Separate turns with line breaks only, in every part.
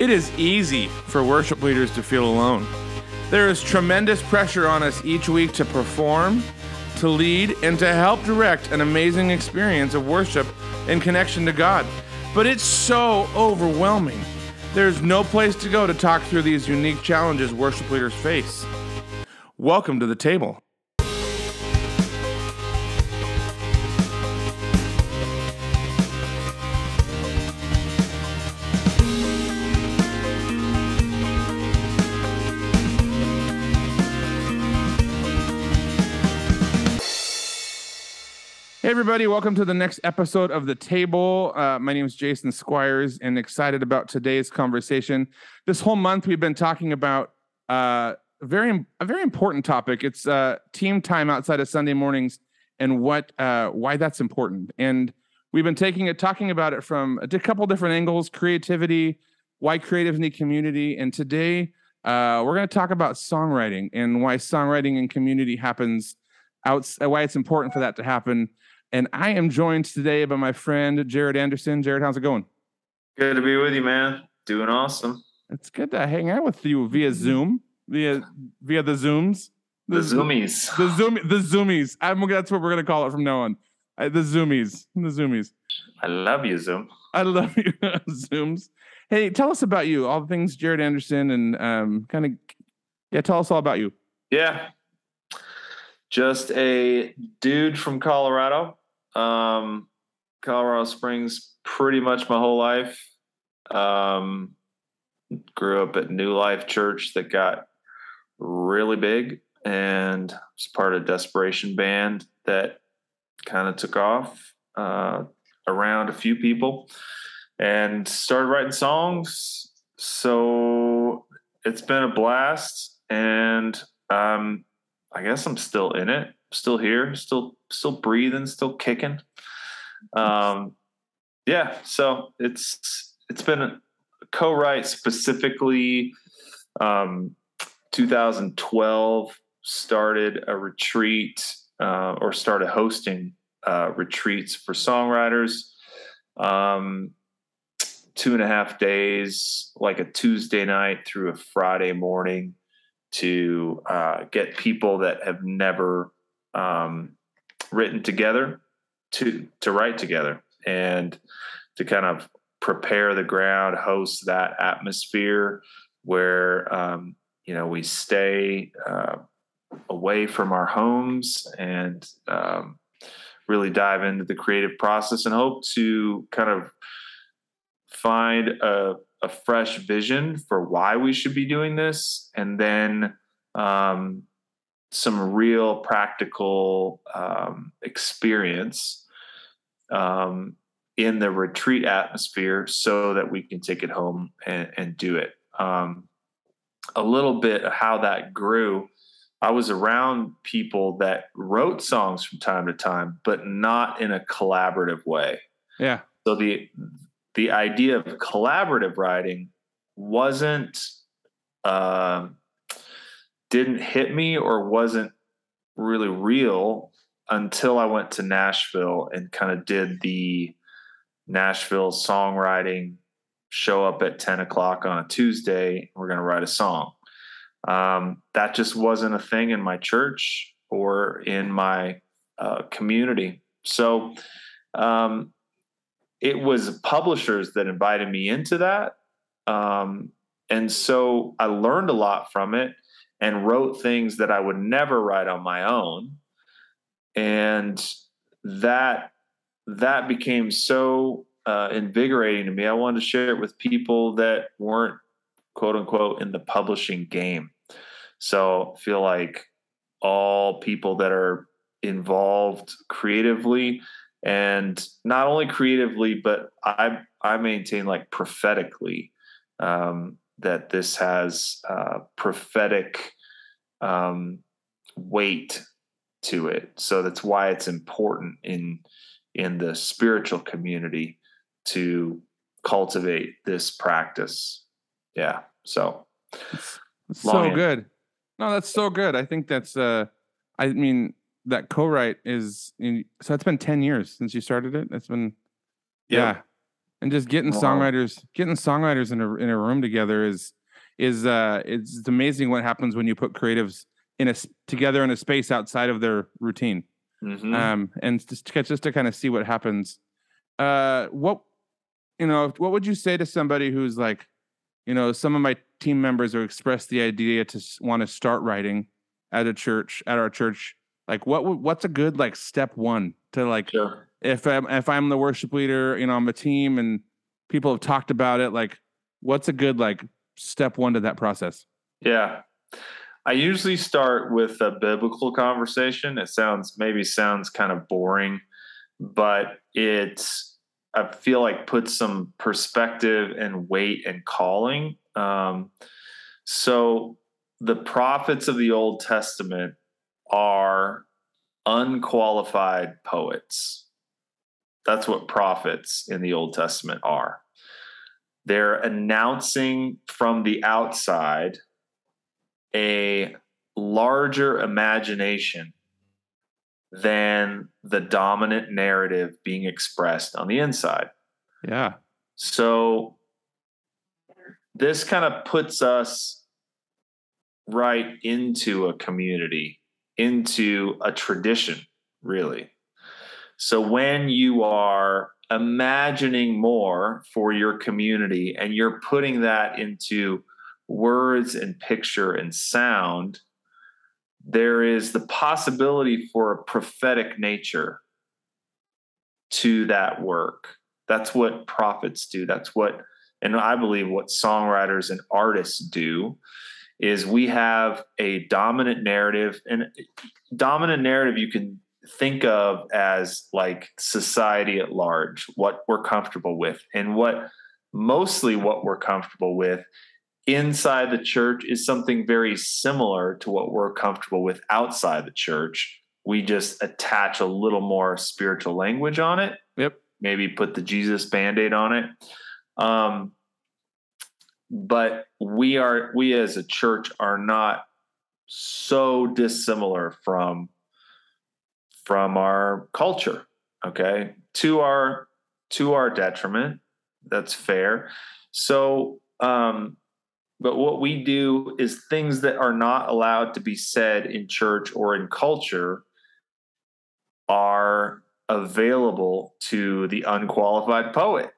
It is easy for worship leaders to feel alone. There is tremendous pressure on us each week to perform, to lead, and to help direct an amazing experience of worship in connection to God. But it's so overwhelming. There's no place to go to talk through these unique challenges worship leaders face. Welcome to the table. Hey, everybody, welcome to the next episode of The Table. Uh, my name is Jason Squires and excited about today's conversation. This whole month, we've been talking about uh, a, very, a very important topic. It's uh, team time outside of Sunday mornings and what, uh, why that's important. And we've been taking it, talking about it from a couple different angles creativity, why creatives need community. And today, uh, we're going to talk about songwriting and why songwriting and community happens out, why it's important for that to happen and I am joined today by my friend Jared Anderson. Jared, how's it going?
Good to be with you, man. Doing awesome.
It's good to hang out with you via Zoom, via via the Zooms.
The, the Zoomies.
The Zoom the Zoomies. I'm that's what we're gonna call it from now on. Uh, the Zoomies. The Zoomies.
I love you, Zoom.
I love you, Zooms. Hey, tell us about you. All the things Jared Anderson and um, kind of yeah, tell us all about you.
Yeah. Just a dude from Colorado um, Colorado Springs pretty much my whole life. Um, grew up at New Life Church that got really big and was part of Desperation Band that kind of took off uh, around a few people and started writing songs. So it's been a blast and um, I guess I'm still in it still here, still still breathing, still kicking. Um, yeah, so it's it's been a co-write specifically. Um, 2012 started a retreat uh, or started hosting uh, retreats for songwriters. Um, two and a half days, like a Tuesday night through a Friday morning, to uh, get people that have never um, written together to to write together and to kind of prepare the ground, host that atmosphere where um, you know we stay uh, away from our homes and um, really dive into the creative process and hope to kind of find a, a fresh vision for why we should be doing this. And then um, some real practical um, experience um, in the retreat atmosphere so that we can take it home and, and do it. Um, a little bit of how that grew. I was around people that wrote songs from time to time, but not in a collaborative way.
Yeah.
So the the idea of collaborative writing wasn't um, didn't hit me or wasn't really real until I went to Nashville and kind of did the Nashville songwriting show up at 10 o'clock on a Tuesday. We're going to write a song. Um, that just wasn't a thing in my church or in my uh, community. So um, it was publishers that invited me into that. Um, and so I learned a lot from it and wrote things that I would never write on my own. And that that became so uh, invigorating to me. I wanted to share it with people that weren't quote unquote in the publishing game. So I feel like all people that are involved creatively and not only creatively, but I I maintain like prophetically um, that this has uh, prophetic um, weight to it. So that's why it's important in in the spiritual community to cultivate this practice. Yeah. So
so good. No, that's so good. I think that's uh I mean that co-write is in, so it's been 10 years since you started it. It's been yeah. And just getting
Wow.
songwriters getting songwriters in a in a room together is is uh it's, it's amazing what happens when you put creatives in a together in a space outside of their routine
Mhm.
um and just to, just to kind of see what happens uh what you know what would you say to somebody who's like you know some of my team members have expressed the idea to want to start writing at a church at our church like what would what's a good like step one to like
sure.
If I'm if I'm the worship leader, you know, I'm a team and people have talked about it, like what's a good like step one to that process?
Yeah. I usually start with a biblical conversation. It sounds maybe sounds kind of boring, but it's I feel like puts some perspective and weight and calling. Um, so the prophets of the Old Testament are unqualified poets. That's what prophets in the Old Testament are. They're announcing from the outside a larger imagination than the dominant narrative being expressed on the inside.
Yeah.
So this kind of puts us right into a community, into a tradition, really. So when you are imagining more for your community and you're putting that into words and picture and sound, there is the possibility for a prophetic nature to that work. That's what prophets do. That's what, and I believe what songwriters and artists do is we have a dominant narrative and dominant narrative you can think of as like society at large, what we're comfortable with and what mostly what we're comfortable with inside the church is something very similar to what we're comfortable with outside the church. We just attach a little more spiritual language on it.
Yep.
Maybe put the Jesus band aid on it. Um, but we are, we as a church are not so dissimilar from from our culture okay? To our to our detriment. That's fair. So um but what we do is things that are not allowed to be said in church or in culture are available to the unqualified poet.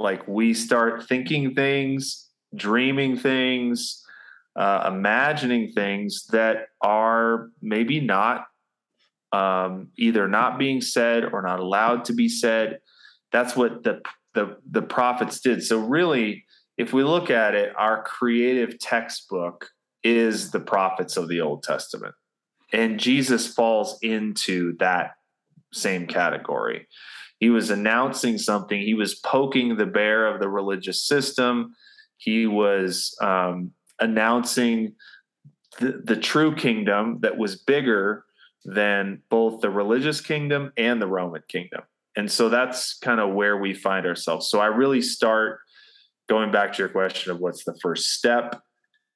Like we start thinking things, dreaming things, uh, imagining things that are maybe not um, either not being said or not allowed to be said. That's what the the the prophets did. So really, if we look at it, our creative textbook is the prophets of the Old Testament. And Jesus falls into that same category. He was announcing something, he was poking the bear of the religious system, he was um, announcing the, the true kingdom that was bigger than both the religious kingdom and the Roman kingdom. And so that's kind of where we find ourselves. So I really start going back to your question of what's the first step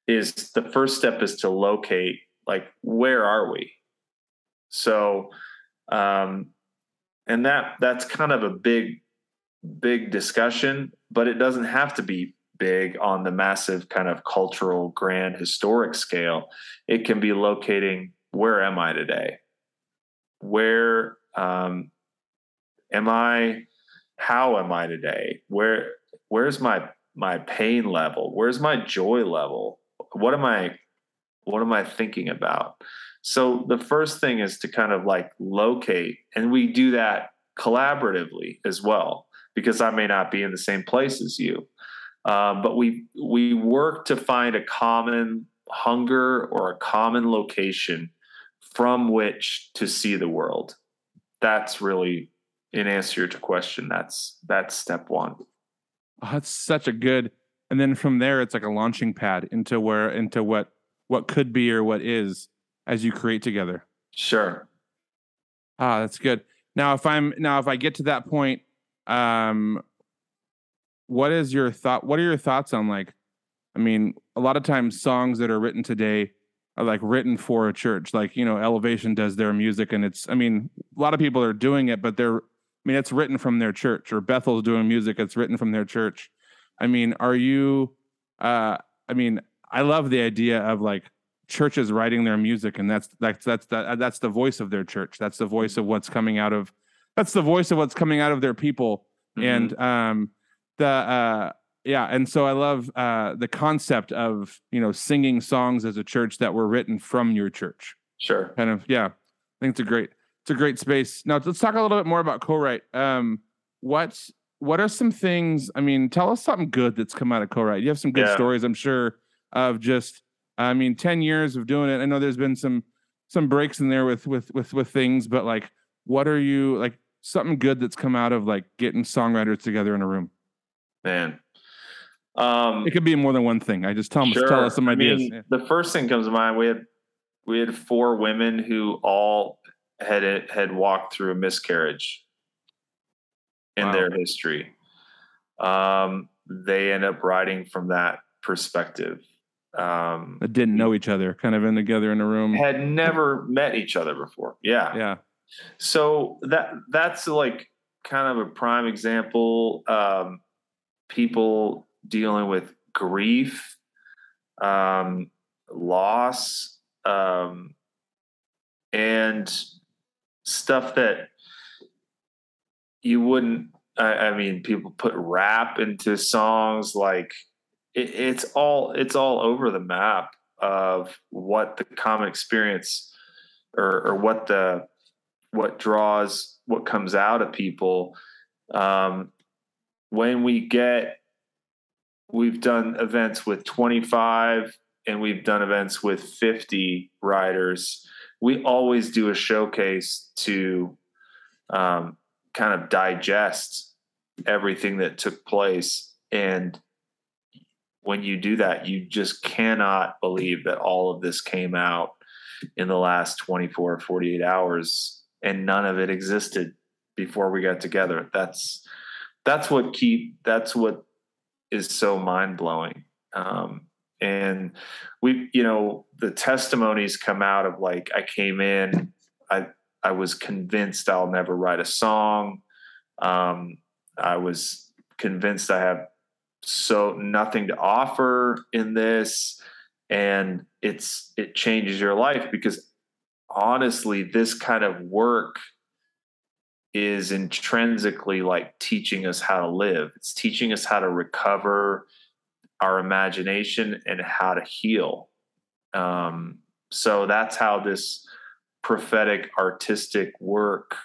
is the first step is to locate like where are we so um and that that's kind of a big big discussion but it doesn't have to be big on the massive kind of cultural grand historic scale it can be locating where am i today where um am i how am i today? Where where's my my pain level? Where's my joy level? What am i what am i thinking about? So the first thing is to kind of like locate and we do that collaboratively as well because i may not be in the same place as you. Um, but we we work to find a common hunger or a common location from which to see the world that's really in answer to question that's that's step one
Oh, that's such a good. And then from there, it's like a launching pad into where into what what could be or what is as you create together.
sure
Ah, that's good. Now, if I'm now if I get to that point, um, what is your thought? What are your thoughts on like? I mean, a lot of times songs that are written today like written for a church. Like you know, Elevation does their music, and it's. I mean, a lot of people are doing it, but they're I mean, it's written from their church, or Bethel's doing music, it's written from their church. I mean, are you? Uh, I mean, I love the idea of like churches writing their music, and that's that's that's that, that's the voice of their church. That's the voice of what's coming out of. That's the voice of what's coming out of their people,
Mhm.
and um, the uh, yeah, and so I love uh, the concept of you know singing songs as a church that were written from your church
sure.
kind of yeah i think it's a great it's a great space now let's talk a little bit more about co-write um what what are some things i mean tell us something good that's come out of co-write you have some good
Yeah.
stories i'm sure of just i mean 10 years of doing it i know there's been some some breaks in there with with with with things but like what are you like something good that's come out of like getting songwriters together in a room
Man. Um,
it could be more than one thing i just tell them tell us some ideas.
I mean,
Yeah.
The first thing comes to mind. We had we had four women who all had it, had walked through a miscarriage in
Wow.
their history. Um, they end up writing from that perspective. Um,
that didn't know each other kind of in together in a room
had never met each other before. Yeah.
yeah
So that that's like kind of a prime example. Um, people dealing with grief, um, loss, um, and stuff that you wouldn't. I, I mean, people put rap into songs like it, it's all it's all over the map of what the common experience or, or what the what draws what comes out of people um, when we get we've done events with 25 and we've done events with 50 riders. We always do a showcase to um, kind of digest everything that took place. And when you do that you just cannot believe that all of this came out in the last 24 or 48 hours and none of it existed before we got together. That's that's what keep that's what is so mind-blowing. Um and we you know the testimonies come out of like i came in i i was convinced i'll never write a song. Um i was convinced i have so nothing to offer in this. And it's it changes your life because honestly this kind of work is intrinsically like teaching us how to live it's teaching us how to recover our imagination and how to heal um, so that's how this prophetic artistic work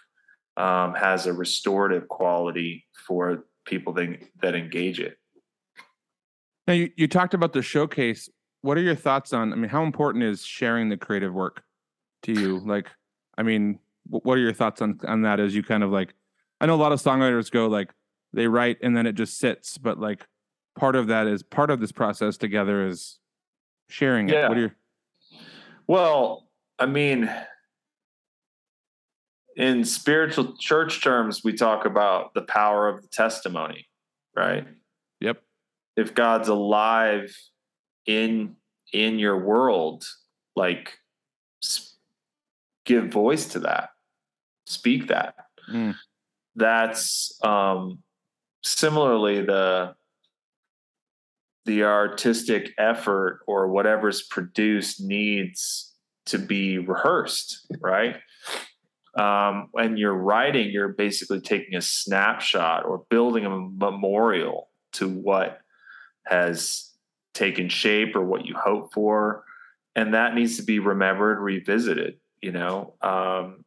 um, has a restorative quality for people that, that engage it
Now you, you talked about the showcase. What are your thoughts on? I mean, how important is sharing the creative work to you? Like, I mean, what are your thoughts on on that? As you kind of like, I know a lot of songwriters go like they write and then it just sits, but like part of that is part of this process together is sharing it.
Yeah.
What are your
Well, I mean, in spiritual church terms, we talk about the power of the testimony, right?
Yep.
If God's alive in in your world, like s- give voice to that, speak that.
Mm.
That's um, similarly the the artistic effort or whatever's produced needs to be rehearsed, right? Um, when you're writing, you're basically taking a snapshot or building a memorial to what has taken shape or what you hope for. And that needs to be remembered, revisited, you know. Um,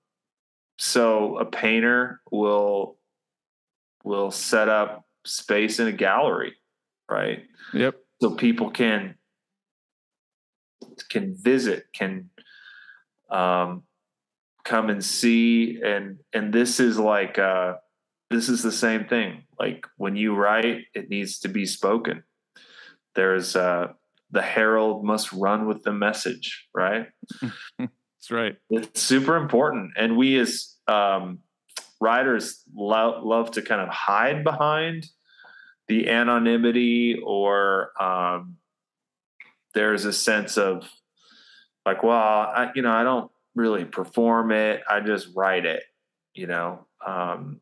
so a painter will will set up space in a gallery, right?
Yep.
so people can can visit can um come and see and and this is like uh this is the same thing like when you write it needs to be spoken there's uh the herald must run with the message right
That's right.
it's super important. And we as um writers lo- love to kind of hide behind the anonymity or um there's a sense of like well I, you know i don't really perform it. I just write it you know? Um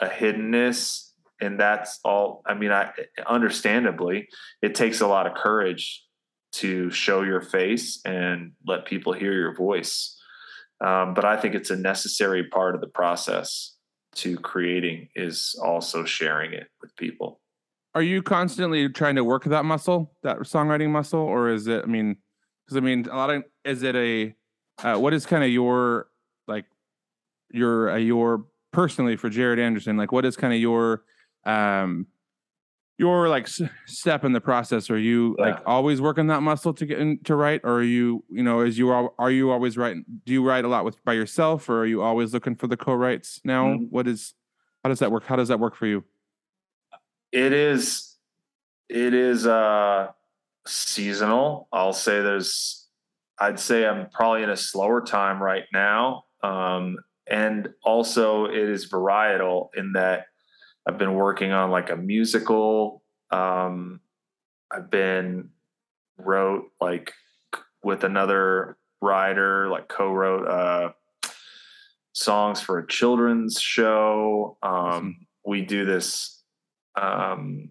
a hiddenness and that's all i mean i understandably it takes a lot of courage to show your face and let people hear your voice. Um, but i think it's a necessary part of the process to creating is also sharing it with people.
Are you constantly trying to work that muscle that songwriting muscle or is it i mean because i mean a lot of is it a uh, what is kind of your like your uh, your personally for Jared Anderson, like what is kind of your um your like s- step in the process? Are you like always working that muscle to get in, to write, or are you you know is you al- are you always writing? Do you write a lot with by yourself, or are you always looking for the co-writes now?
Mhm.
What is how does that work? How does that work for you?
it is it is uh seasonal i'll say there's i'd say i'm probably in a slower time right now um and also it is varietal in that i've been working on like a musical um i've been wrote like with another writer like co-wrote uh songs for a children's show um
Awesome.
we do this um,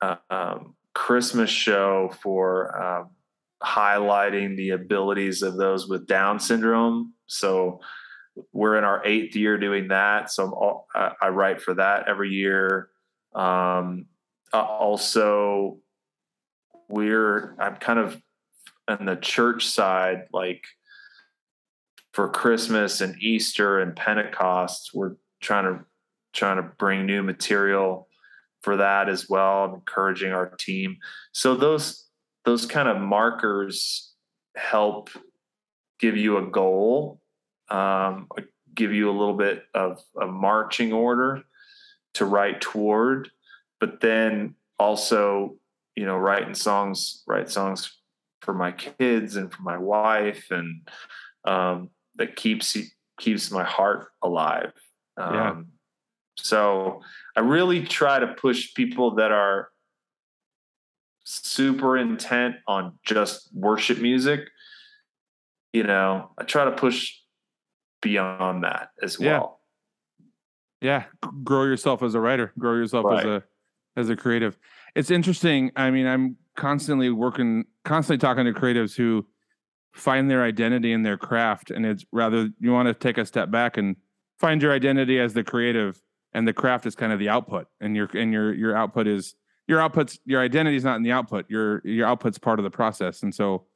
uh, um, Christmas show for um, highlighting the abilities of those with Down syndrome. So we're in our eighth year doing that. So all, I, I write for that every year. Um, uh, also, we're I'm kind of on the church side, like for Christmas and Easter and Pentecost, we're trying to trying to bring new material for that as well. I'm encouraging our team. So those those kind of markers help give you a goal, um, give you a little bit of a marching order to write toward, but then also, you know, writing songs, write songs for my kids and for my wife, and um, that keeps keeps my heart alive. Um,
Yeah.
So I really try to push people that are super intent on just worship music. You know, I try to push beyond that as well.
yeah. G- grow yourself as a writer. Grow yourself as a as a creative. It's interesting. I mean i'm constantly working constantly talking to creatives who find their identity in their craft and it's rather you want to take a step back and find your identity as the creative and the craft is kind of the output and your and your your output is your outputs your identity is not in the output. Your your output's part of the process. And so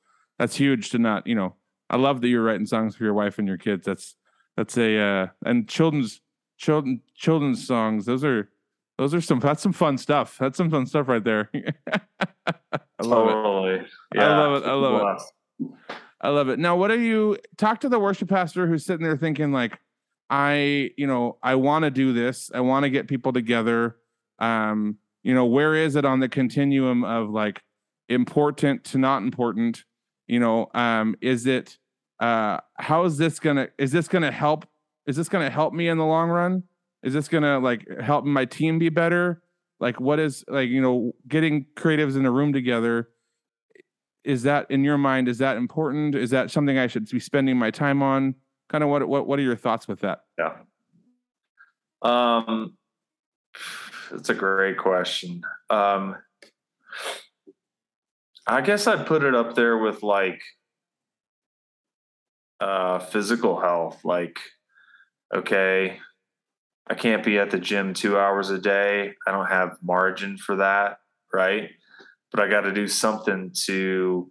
that's huge to not you know i love that you're writing songs for your wife and your kids that's that's a uh and children's children children's songs those are those are some that's some fun stuff that's some fun stuff right there i love it
totally.
I love it. I love it. I love it. Now, what are you talk to the worship pastor who's sitting there thinking like, I, you know, I want to do this. I want to get people together. Um, you know, where is it on the continuum of like important to not important? You know, um, is it uh how is this gonna is this gonna help? Is this gonna help me in the long run? Is this gonna like help my team be better? Like what is like, you know, getting creatives in a room together is that in your mind is that important is that something i should be spending my time on kind of what what what are your thoughts with that
Yeah. Um, it's a great question. Um, I guess I'd put it up there with like uh, physical health. Like, okay, I can't be at the gym two hours a day. I don't have margin for that, right? But I got to do something to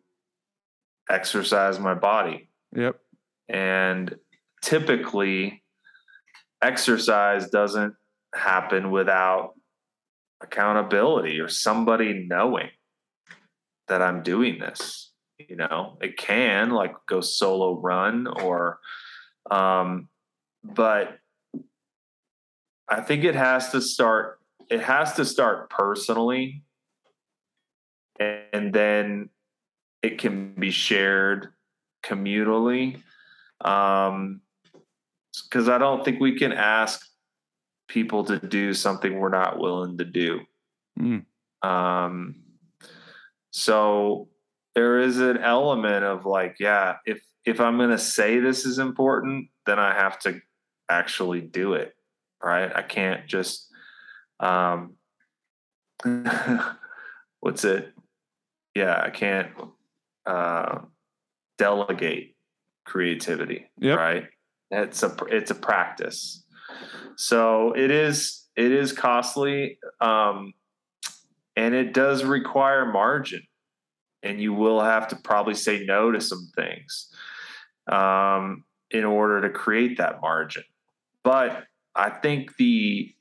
exercise my body.
yep
And typically, exercise doesn't happen without accountability or somebody knowing that I'm doing this. You know, it can like go solo run or, um, but I think it has to start, it has to start personally. And then it can be shared communally um because i don't think we can ask people to do something we're not willing to do
Mm.
um so there is an element of like yeah if if i'm going to say this is important then i have to actually do it right? I can't just um what's it? Yeah, I can't uh delegate creativity,
Yep.
right? It's a it's a practice. So it is it is costly um and it does require margin and you will have to probably say no to some things um, in order to create that margin. But I think the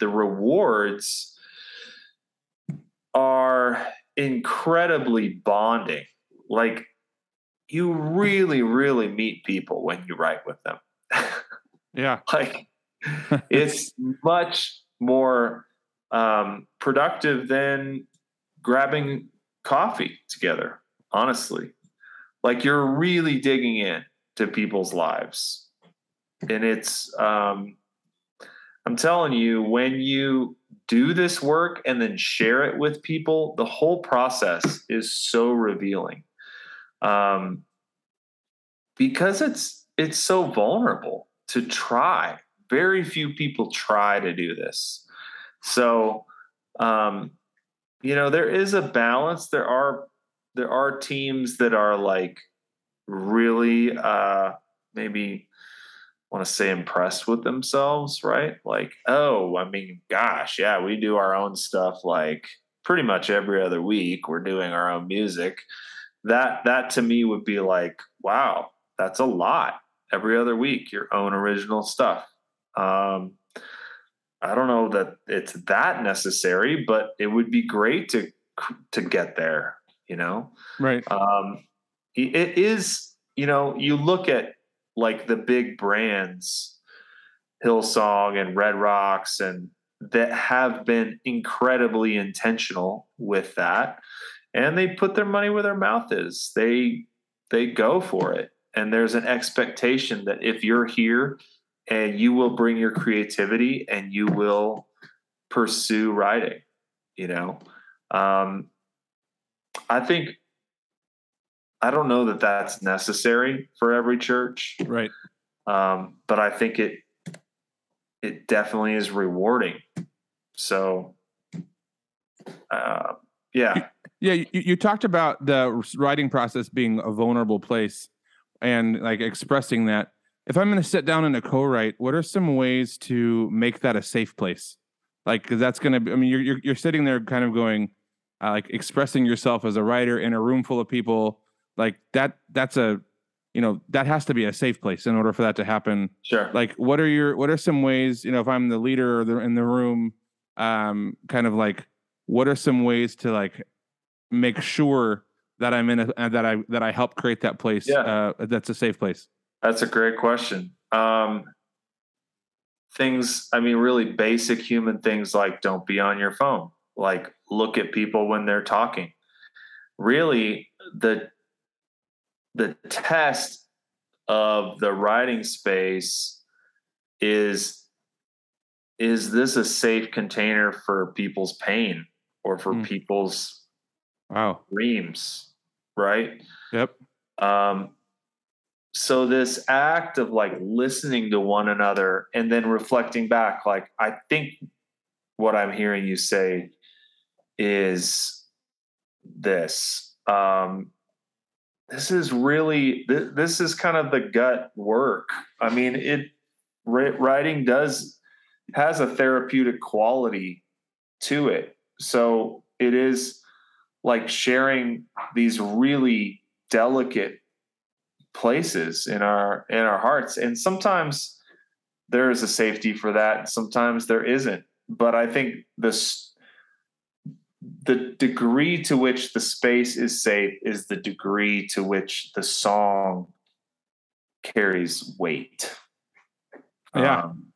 the rewards are incredibly bonding. Like you really, really meet people when you write with them.
Yeah.
like it's much more um, productive than grabbing coffee together honestly. Like you're really digging in to people's lives. And it's um i'm telling you when you do this work and then share it with people the whole process is so revealing. Um because it's it's so vulnerable to try. Very few people try to do this. So um you know there is a balance. There are there are teams that are like really uh maybe want to say impressed with themselves right? Like oh i mean gosh yeah we do our own stuff like pretty much every other week we're doing our own music. That that to me would be like wow that's a lot. Every other week your own original stuff. Um I don't know that it's that necessary, but it would be great to to get there. You know,
Right.
um, it is. You know, you look at like the big brands, Hillsong and Red Rocks, and that have been incredibly intentional with that, and they put their money where their mouth is. They they go for it, and there's an expectation that if you're here and you will bring your creativity and you will pursue writing you know um, i think i don't know that that's necessary for every church
Right.
um, but i think it it definitely is rewarding so uh, yeah
Yeah, you, you talked about the writing process being a vulnerable place and like expressing that. If I'm going to sit down and a co-write, what are some ways to make that a safe place? Like, cause that's going to be, I mean, you're, you're, you're sitting there kind of going, uh, like expressing yourself as a writer in a room full of people. Like that, that's a, you know, that has to be a safe place in order for that to happen.
sure
Like, what are your, what are some ways, you know, if I'm the leader or the, in the room, um, kind of like, what are some ways to like make sure that I'm in a that I that I help create that place
Yeah.
uh, that's a safe place.
That's a great question. Um, things, I mean, really basic human things like don't be on your phone, like look at people when they're talking. Really, the the test of the writing space is is this a safe container for people's pain or for
Mm.
people's
Wow.
dreams, right?
Yep.
Um, so this act of like listening to one another and then reflecting back, like I think what I'm hearing you say is this. Um, this is really th- this is kind of the gut work. I mean, it writing does has a therapeutic quality to it. So it is like sharing these really delicate places in our in our hearts. And sometimes there is a safety for that sometimes there isn't. But i think this the degree to which the space is safe is the degree to which the song carries weight.
Yeah.
Um,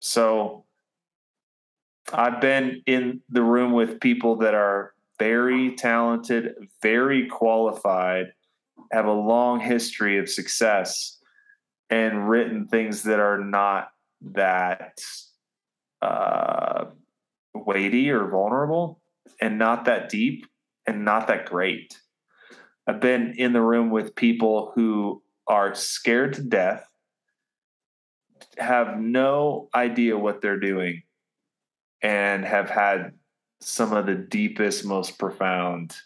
so I've been in the room with people that are very talented, very qualified, have a long history of success, and written things that are not that uh, weighty or vulnerable, and not that deep, and not that great. I've been in the room with people who are scared to death have no idea what they're doing and have had some of the deepest, most profound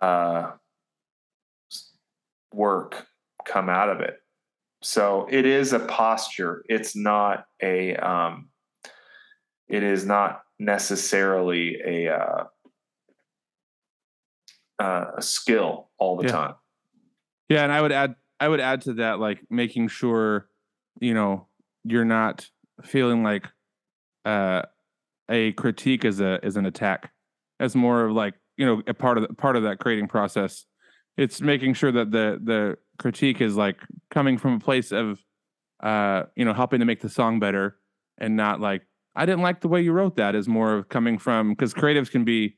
uh, work come out of it. So it is a posture. It's not a. Um, it is not necessarily a uh, uh, a skill all the
Yeah.
time.
Yeah, and I would add I would add to that like making sure you know you're not feeling like uh a critique is a is an attack. As more of like, you know, a part of the, part of that creating process. It's making sure that the the critique is like coming from a place of uh, you know, helping to make the song better and not like I didn't like the way you wrote that is more of coming from because creatives can be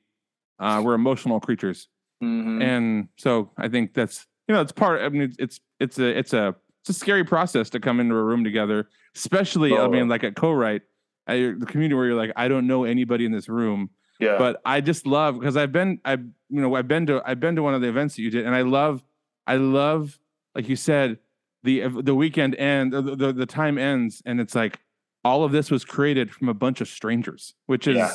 uh we're emotional creatures
Mhm.
and so I think that's you know it's part. I mean, it's it's it's a it's a it's a scary process to come into a room together, especially I mean like at co-write, at your- the community where you're like I don't know anybody in this room,
yeah,
but I just love because I've been I you know I've been to I've been to one of the events that you did and I love I love like you said the the weekend end the the, the time ends and it's like all of this was created from a bunch of strangers, which is
Yeah.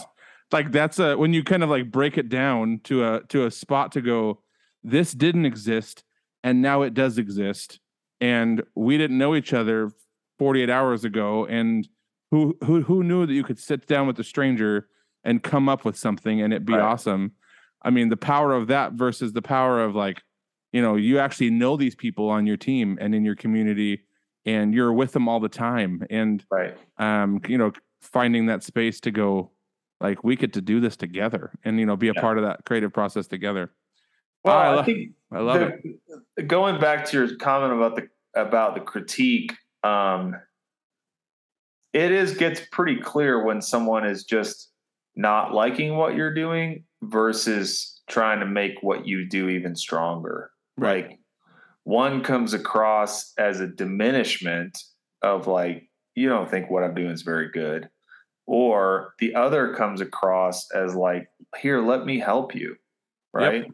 like that's a when you kind of like break it down to a to a spot to go this didn't exist and now it does exist and we didn't know each other 48 hours ago and who who who knew that you could sit down with a stranger and come up with something and it be
Right.
awesome i mean the power of that versus the power of like you know you actually know these people on your team and in your community and you're with them all the time and
right.
um you know finding that space to go like we get to do this together and you know be a
Yeah.
part of that creative process together
Well,
I
I,
lo-
think
i love
the-
it
Going back to your comment about the about the critique, um, it is gets pretty clear when someone is just not liking what you're doing versus trying to make what you do even stronger.
Right.
Like one comes across as a diminishment of like you don't think what I'm doing is very good, or the other comes across as like here, let me help you, right?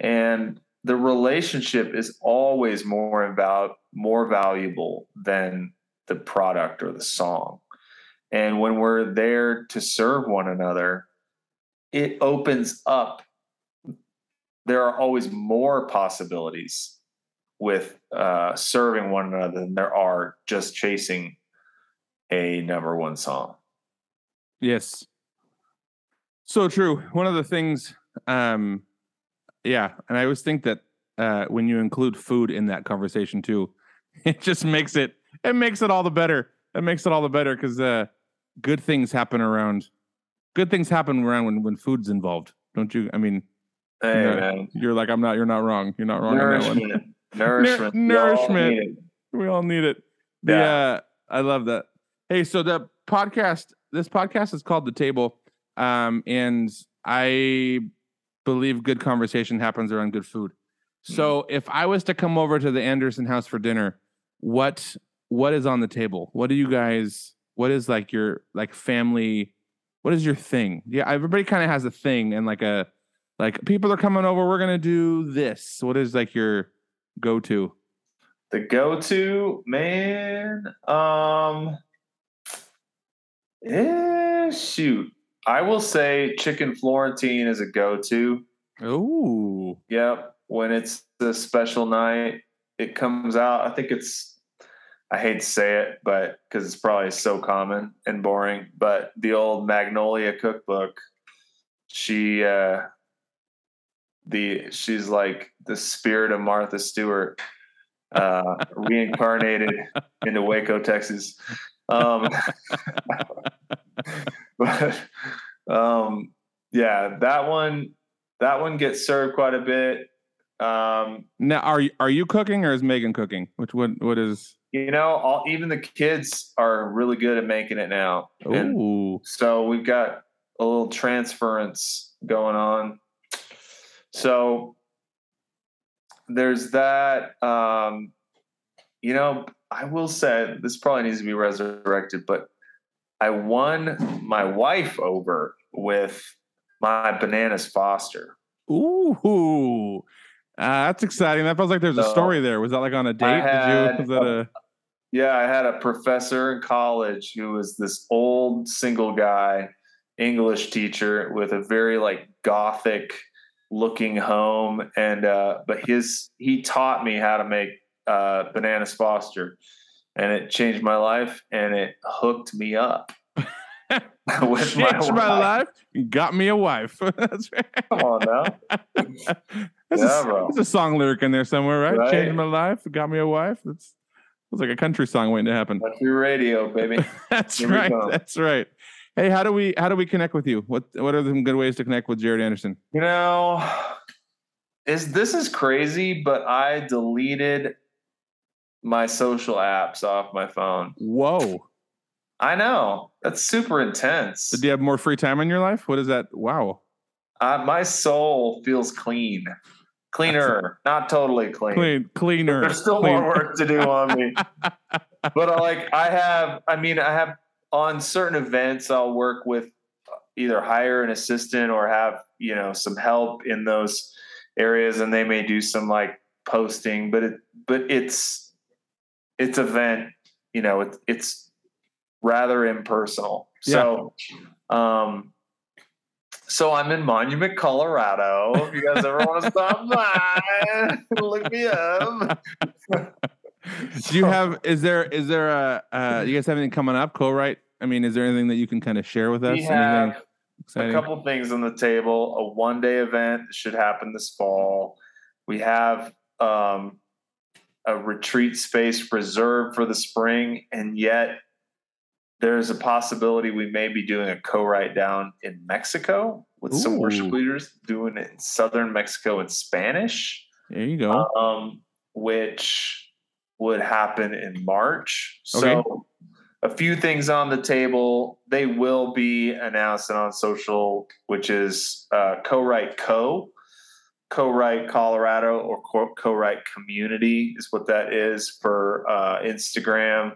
And the relationship is always more about more valuable than the product or the song. And when we're there to serve one another, it opens up. There are always more possibilities with uh, serving one another than there are just chasing a number one song.
Yes. So true. One of the things, um, yeah, and I always think that uh, when you include food in that conversation too, it just makes it it makes it all the better. It makes it all the better because uh, good things happen around. Good things happen around when when food's involved, don't you? I mean,
Hey,
Yeah.
man.
you're like I'm not. You're not wrong. You're not wrong on that one.
Nourishment. Nourishment.
Nour-
We all need it.
We all need it. The,
Yeah.
uh, I love that. Hey, so the podcast, this podcast is called The Table. Um, and I believe good conversation happens around good food. So if I was to come over to the Anderson house for dinner, what what is on the table? What do you guys what is like your like family what is your thing? Yeah, everybody kind of has a thing and like a like people are coming over, we're gonna do this. What is like your go-to?
the go-to man um eh, shoot i will say chicken florentine is a go-to
Oh,
yep when it's the special night it comes out i think it's i hate to say it but because it's probably so common and boring but the old magnolia cookbook she uh the she's like the spirit of martha stewart uh reincarnated into waco texas um but um yeah that one that one gets served quite a bit um
now are you are you cooking or is Megan cooking? Which what what is?
You know all even the kids are really good at making it now and
Oh,
so we've got a little transference going on so there's that um you know i will say this probably needs to be resurrected but i won my wife over with my bananas foster
ooh, uh, that's exciting. That feels like there's a story there. Was that like on a date? Did you? Was that a?
Yeah, I had a professor in college who was this old single guy, English teacher with a very like gothic looking home and uh but his he taught me how to make uh bananas foster and it changed my life and it hooked me up with
Changed my
wife.
life, got me a wife. That's right.
Come on now.
That's
Yeah,
a. There's a song lyric in there somewhere, right?
Right.
Changed my life, got me a wife. That's it's like a country song waiting to happen.
Country radio, baby.
That's
Here
right. That's right. Hey, how do we how do we connect with you? What what are some good ways to connect with Jared Anderson?
You know, is this is crazy, but I deleted my social apps off my phone.
Whoa.
I know that's super intense.
Do you have more free time in your life? What is that? Wow.
Uh, my soul feels clean, cleaner, not totally clean.
Clean, cleaner.
There's still
clean.
more work to do on me. but uh, like I have, I mean, I have on certain events, I'll work with either hire an assistant or have you know some help in those areas, and they may do some like posting. But it, but it's it's event, you know, it, it's rather impersonal. So, um. So I'm in Monument, Colorado. If you guys ever want to stop by, look me up.
Do you have is there is there a uh you guys have anything coming up, co-write? I mean, is there anything that you can kind of share with us?
We
anything
have a couple things on the table. A one day event that should happen this fall. We have um, a retreat space reserved for the spring, and yet there's a possibility we may be doing a co-write down in Mexico with some worship leaders doing it in southern Mexico in Spanish,
There you go.
um, which would happen in March.
Okay.
So a few things on the table. They will be announced on social, which is uh, Co-Write Co. Co-Write Colorado or Co- Co-Write Community is what that is for uh, Instagram.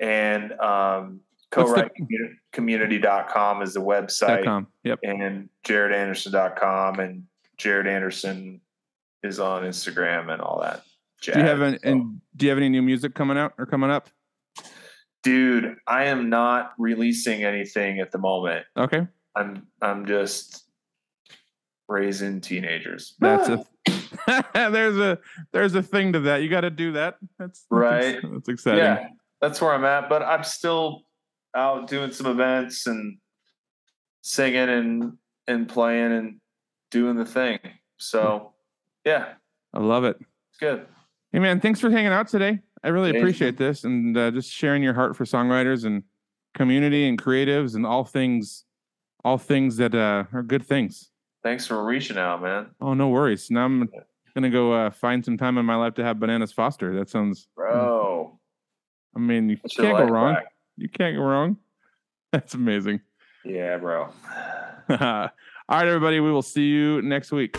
And um,
What's the-
Co-Write Commu- Community.com is the website
com. Yep.
and jaredanderson.com and Jared Anderson is on Instagram and all that. Jazz.
Do you have an,
So,
and do you have any new music coming out or coming up?
dude, I am not releasing anything at the moment.
Okay.
I'm I'm just raising teenagers.
That's a there's a there's a thing to that. You got to do that. That's,
Right.
That's exciting.
yeah, that's where I'm at. But I'm still out doing some events and singing and and playing and doing the thing. So yeah,
I love it.
it's good.
Hey man, thanks for hanging out today. I really appreciate this and uh, just sharing your heart for songwriters and community and creatives and all things, all things that uh, are good things.
Thanks for reaching out, man.
Oh, no worries. Now I'm gonna go uh, find some time in my life to have bananas foster. That sounds.
Bro.
I mean, you
your
can't go wrong.
back?
You can't go wrong. That's amazing.
Yeah, bro.
all right, everybody. We will see you next week.